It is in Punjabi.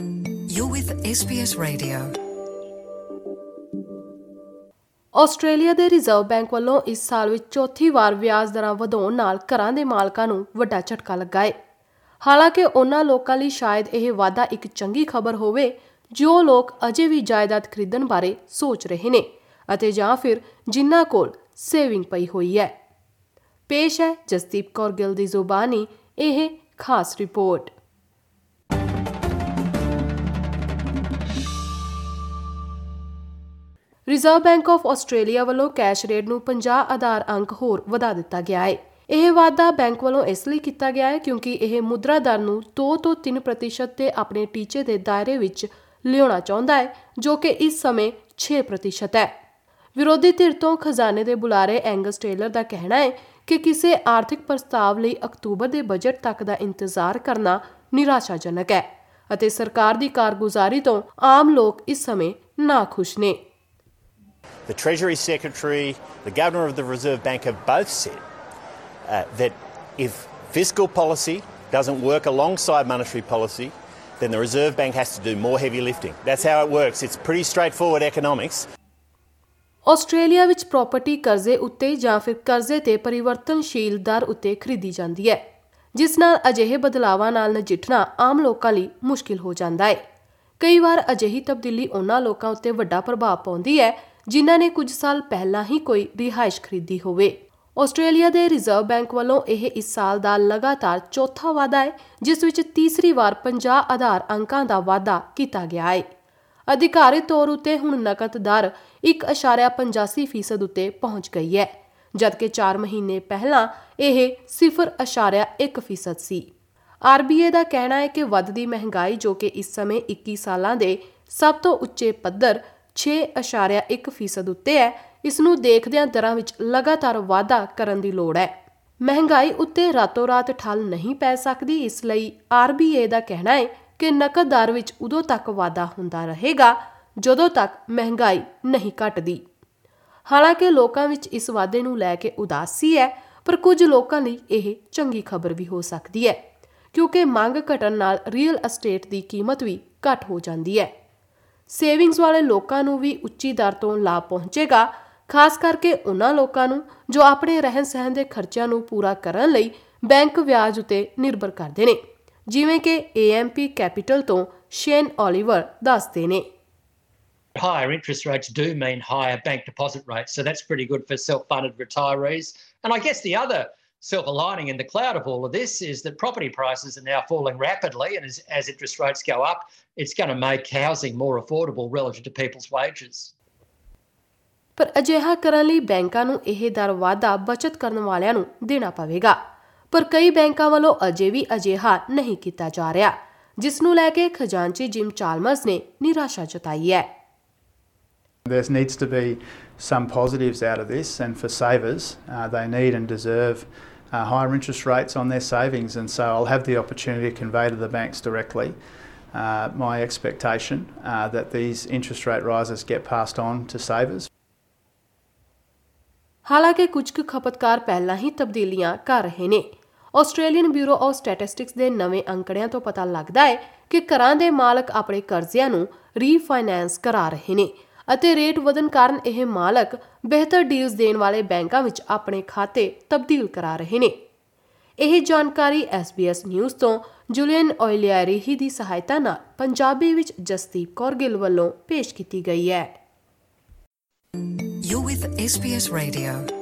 You're with SBS Radio. Australia ਦੇ ਰਿਜ਼ਰਵ ਬੈਂਕ ਵੱਲੋਂ ਇਸ ਸਾਲ ਵਿੱਚ ਚੌਥੀ ਵਾਰ ਵਿਆਜ ਦਰਾਂ ਵਧਾਉਣ ਨਾਲ ਘਰਾਂ ਦੇ ਮਾਲਕਾਂ ਨੂੰ ਵੱਡਾ ਝਟਕਾ ਲੱਗਾ ਹੈ ਹਾਲਾਂਕਿ ਉਹਨਾਂ ਲੋਕਾਂ ਲਈ ਸ਼ਾਇਦ ਇਹ ਵਾਧਾ ਇੱਕ ਚੰਗੀ ਖਬਰ ਹੋਵੇ, ਜੋ ਲੋਕ ਅਜੇ ਵੀ ਜਾਇਦਾਦ ਖਰੀਦਣ ਬਾਰੇ ਸੋਚ ਰਹੇ ਨੇ ਅਤੇ ਜਾਂ ਫਿਰ ਜਿਨ੍ਹਾਂ ਕੋਲ ਸੇਵਿੰਗ ਪਈ ਹੋਈ ਹੈ। ਪੇਸ਼ ਹੈ ਜਸਦੀਪ ਕੌਰ ਗਿੱਲ ਦੀ ਜ਼ੁਬਾਨੀ, ਇਹ ਖਾਸ report. Reserve bank of Australia ਵੱਲੋਂ ਕੈਸ਼ ਰੇਟ ਨੂੰ 50 ਆਧਾਰ ਅੰਕ ਹੋਰ ਵਧਾ ਦਿੱਤਾ ਗਿਆ ਹੈ। ਇਹ ਵਾਅਦਾ ਬੈਂਕ ਵੱਲੋਂ ਇਸ ਲਈ ਕੀਤਾ ਗਿਆ ਹੈ ਕਿਉਂਕਿ ਇਹ ਮੁਦਰਾ ਦਰ ਨੂੰ 2 ਤੋਂ 3% ਤੇ ਆਪਣੇ ਟੀਚੇ ਦੇ ਦਾਇਰੇ ਵਿੱਚ ਲਿਆਉਣਾ ਚਾਹੁੰਦਾ ਹੈ, ਜੋ ਕਿ ਇਸ ਸਮੇਂ 6% ਹੈ। ਵਿਰੋਧੀ ਧਿਰ ਤੋਂ ਖਜ਼ਾਨੇ ਦੇ ਬੁਲਾਰੇ ਐਂਗਸ ਟੇਲਰ ਦਾ ਕਹਿਣਾ ਹੈ ਕਿ ਕਿਸੇ ਆਰਥਿਕ ਪ੍ਰਸਤਾਵ ਲਈ ਅਕਤੂਬਰ ਦੇ ਬਜਟ ਤੱਕ ਦਾ ਇੰਤਜ਼ਾਰ ਕਰਨਾ ਨਿਰਾਸ਼ਾਜਨਕ ਹੈ ਅਤੇ ਸਰਕਾਰ ਦੀ ਕਾਰਗੁਜ਼ਾਰੀ ਤੋਂ ਆਮ ਲੋਕ ਇਸ ਸਮੇਂ ਨਾਖੁਸ਼ ਨੇ। The Treasury Secretary, the Governor of the Reserve Bank have both said uh, that if fiscal policy doesn't work alongside monetary policy, then the Reserve Bank has to do more heavy lifting. That's how it works. It's pretty straightforward economics. Australia ਵਿੱਚ ਪ੍ਰਾਪਰਟੀ ਕਰਜ਼ੇ ਉੱਤੇ ਜਾਂ ਫਿਰ ਕਰਜ਼ੇ ਤੇ ਪਰਿਵਰਤਨਸ਼ੀਲ ਦਰ ਉੱਤੇ ਖਰੀਦੀ ਜਾਂਦੀ ਹੈ ਜਿਸ ਨਾਲ ਅਜਿਹੇ ਬਦਲਾਵਾਂ ਨਾਲ ਨਜਿੱਠਣਾ ਆਮ ਲੋਕਾਂ ਲਈ ਮੁਸ਼ਕਿਲ ਹੋ ਜਾਂਦਾ ਹੈ ਕਈ ਵਾਰ ਅਜਿਹੀ ਤਬਦੀਲੀ ਉਹਨਾਂ ਲੋਕਾਂ ਉੱਤੇ ਵੱਡਾ ਪ੍ਰਭਾਵ ਪਾਉਂਦੀ ਹੈ ਜਿਨ੍ਹਾਂ ਨੇ ਕੁਝ ਸਾਲ ਪਹਿਲਾਂ ਹੀ ਕੋਈ ਰਿਹਾਇਸ਼ ਖਰੀਦੀ ਹੋਵੇ। ਆਸਟ੍ਰੇਲੀਆ ਦੇ ਰਿਜ਼ਰਵ ਬੈਂਕ ਵੱਲੋਂ ਇਹ ਇਸ ਸਾਲ ਦਾ ਲਗਾਤਾਰ ਚੌਥਾ ਵਾਅਦਾ ਹੈ, ਜਿਸ ਵਿੱਚ ਤੀਸਰੀ ਵਾਰ 50 ਆਧਾਰ ਅੰਕਾਂ ਦਾ ਵਾਅਦਾ ਕੀਤਾ ਗਿਆ ਹੈ। ਅਧਿਕਾਰਿਤ ਤੌਰ ਉਤੇ ਹੁਣ ਨਕਦ ਦਰ 1.85% ਉਤੇ ਪਹੁੰਚ ਗਈ ਹੈ, ਜਦਕਿ 4 ਮਹੀਨੇ ਪਹਿਲਾਂ ਇਹ 0.1% ਸੀ। RBA ਦਾ ਕਹਿਣਾ ਹੈ ਕਿ ਵੱਧਦੀ ਮਹਿੰਗਾਈ ਜੋ ਕਿ ਇਸ ਸਮੇਂ 21 ਸਾਲਾਂ ਦੇ ਸਭ ਤੋਂ ਉੱਚੇ ਪੱਧਰ 6.1% ਉੱਤੇ ਹੈ ਇਸ ਨੂੰ ਦੇਖਦਿਆਂ ਦਰਾਂ ਵਿੱਚ ਲਗਾਤਾਰ ਵਾਧਾ ਕਰਨ ਦੀ ਲੋੜ ਹੈ। ਮਹਿੰਗਾਈ ਉੱਤੇ ਰਾਤੋਂ-ਰਾਤ ਠੱਲ ਨਹੀਂ ਪੈ ਸਕਦੀ, ਇਸ ਲਈ RBA ਦਾ ਕਹਿਣਾ ਹੈ ਕਿ ਨਕਦ ਦਰ ਵਿੱਚ ਉਦੋਂ ਤੱਕ ਵਾਧਾ ਹੁੰਦਾ ਰਹੇਗਾ, ਜਦੋਂ ਤੱਕ ਮਹਿੰਗਾਈ ਨਹੀਂ ਘਟਦੀ। ਹਾਲਾਂਕਿ ਲੋਕਾਂ ਵਿੱਚ ਇਸ ਵਾਧੇ ਨੂੰ ਲੈ ਕੇ ਉਦਾਸੀ ਹੈ, ਪਰ ਕੁਝ ਲੋਕਾਂ ਲਈ ਇਹ ਚੰਗੀ ਖਬਰ ਵੀ ਹੋ ਸਕਦੀ ਹੈ, ਕਿਉਂਕਿ ਮੰਗ ਘਟਣ ਨਾਲ ਰੀਅਲ ਅਸਟੇਟ ਦੀ ਕੀਮਤ ਵੀ ਘਟ ਹੋ ਜਾਂਦੀ ਹੈ। ਸੇਵਿੰਗਸ ਵਾਲੇ ਲੋਕਾਂ ਨੂੰ ਵੀ ਉੱਚੀ ਦਰ ਤੋਂ ਲਾਭ ਪਹੁੰਚੇਗਾ ਖਾਸ ਕਰਕੇ ਉਹਨਾਂ ਲੋਕਾਂ ਨੂੰ ਜੋ ਆਪਣੇ ਰਹਿਣ ਸਹਿਣ ਦੇ ਖਰਚਿਆਂ ਨੂੰ ਪੂਰਾ ਕਰਨ ਲਈ ਬੈਂਕ ਵਿਆਜ ਉਤੇ ਨਿਰਭਰ ਕਰਦੇ ਨੇ ਜਿਵੇਂ ਕਿ AMP ਕੈਪੀਟਲ ਤੋਂ ਸ਼ੇਨ ਓਲੀਵਰ ਦੱਸਦੇ ਨੇ Higher interest rates do mean higher bank deposit rates, so that's pretty good for self funded retirees. And I guess the other silver lining in the cloud of all of this is that property prices are now falling rapidly, and as, as interest rates go up, it's going to make housing more affordable relative to people's wages. ਪਰ ਅਜਿਹਾ ਕਰਨ ਲਈ ਬੈਂਕਾਂ ਨੂੰ ਇਹ ਦਰ ਵਾਧਾ ਬਚਤ ਕਰਨ ਵਾਲਿਆਂ ਨੂੰ ਦੇਣਾ ਪਵੇਗਾ ਪਰ ਕਈ ਬੈਂਕਾਂ ਵੱਲੋਂ ਅਜੇ ਵੀ ਅਜਿਹਾ ਨਹੀਂ ਕੀਤਾ ਜਾ ਰਿਹਾ ਜਿਸ ਨੂੰ ਲੈ ਕੇ ਖਜ਼ਾਨਚੀ ਜਿਮ ਚਾਲਮਰਸ ਨੇ ਨਿਰਾਸ਼ਾ ਜਤਾਈ ਹੈ There needs to be some positives out of this, and for savers, uh, they need and deserve uh, higher interest rates on their savings. And so I'll have the opportunity to convey to the banks directly uh, my expectation uh, that these interest rate rises get passed on to savers. ਹਾਲਾਂਕਿ ਕੁਝ ਕੁ ਖਪਤਕਾਰ ਪਹਿਲਾਂ ਹੀ ਤਬਦੀਲੀਆਂ ਕਰ ਰਹੇ ਨੇ ਆਸਟ੍ਰੇਲੀਅਨ ਬਿਊਰੋ ਆਫ ਸਟੈਟਿਸਟਿਕਸ ਦੇ ਨਵੇਂ ਅੰਕੜਿਆਂ ਤੋਂ ਪਤਾ ਲੱਗਦਾ ਹੈ ਕਿ ਘਰਾਂ ਦੇ ਮਾਲਕ ਆਪਣੇ ਕਰਜ਼ਿਆਂ ਨੂੰ ਰੀਫਾਈਨੈਂਸ ਕਰਾ ਰਹੇ ਨੇ ਅਤੇ ਰੇਟ ਵਧਣ ਕਾਰਨ ਇਹ ਮਾਲਕ ਬਿਹਤਰ ਡੀਲਸ ਦੇਣ ਵਾਲੇ ਬੈਂਕਾਂ ਵਿੱਚ ਆਪਣੇ ਖਾਤੇ ਤਬਦੀਲ ਕਰਾ ਰਹੇ ਨੇ ਇਹ ਜਾਣਕਾਰੀ SBS ਨਿਊਜ਼ ਤੋਂ ਜੁਲੀਅਨ ਓਇਲੀਆਰੀ ਦੀ ਸਹਾਇਤਾ ਨਾਲ ਪੰਜਾਬੀ ਵਿੱਚ ਜਸਦੀਪ ਕੌਰ ਗਿੱਲ ਵੱਲੋਂ ਪੇਸ਼ ਕੀਤੀ ਗਈ ਹੈ You're with SBS Radio.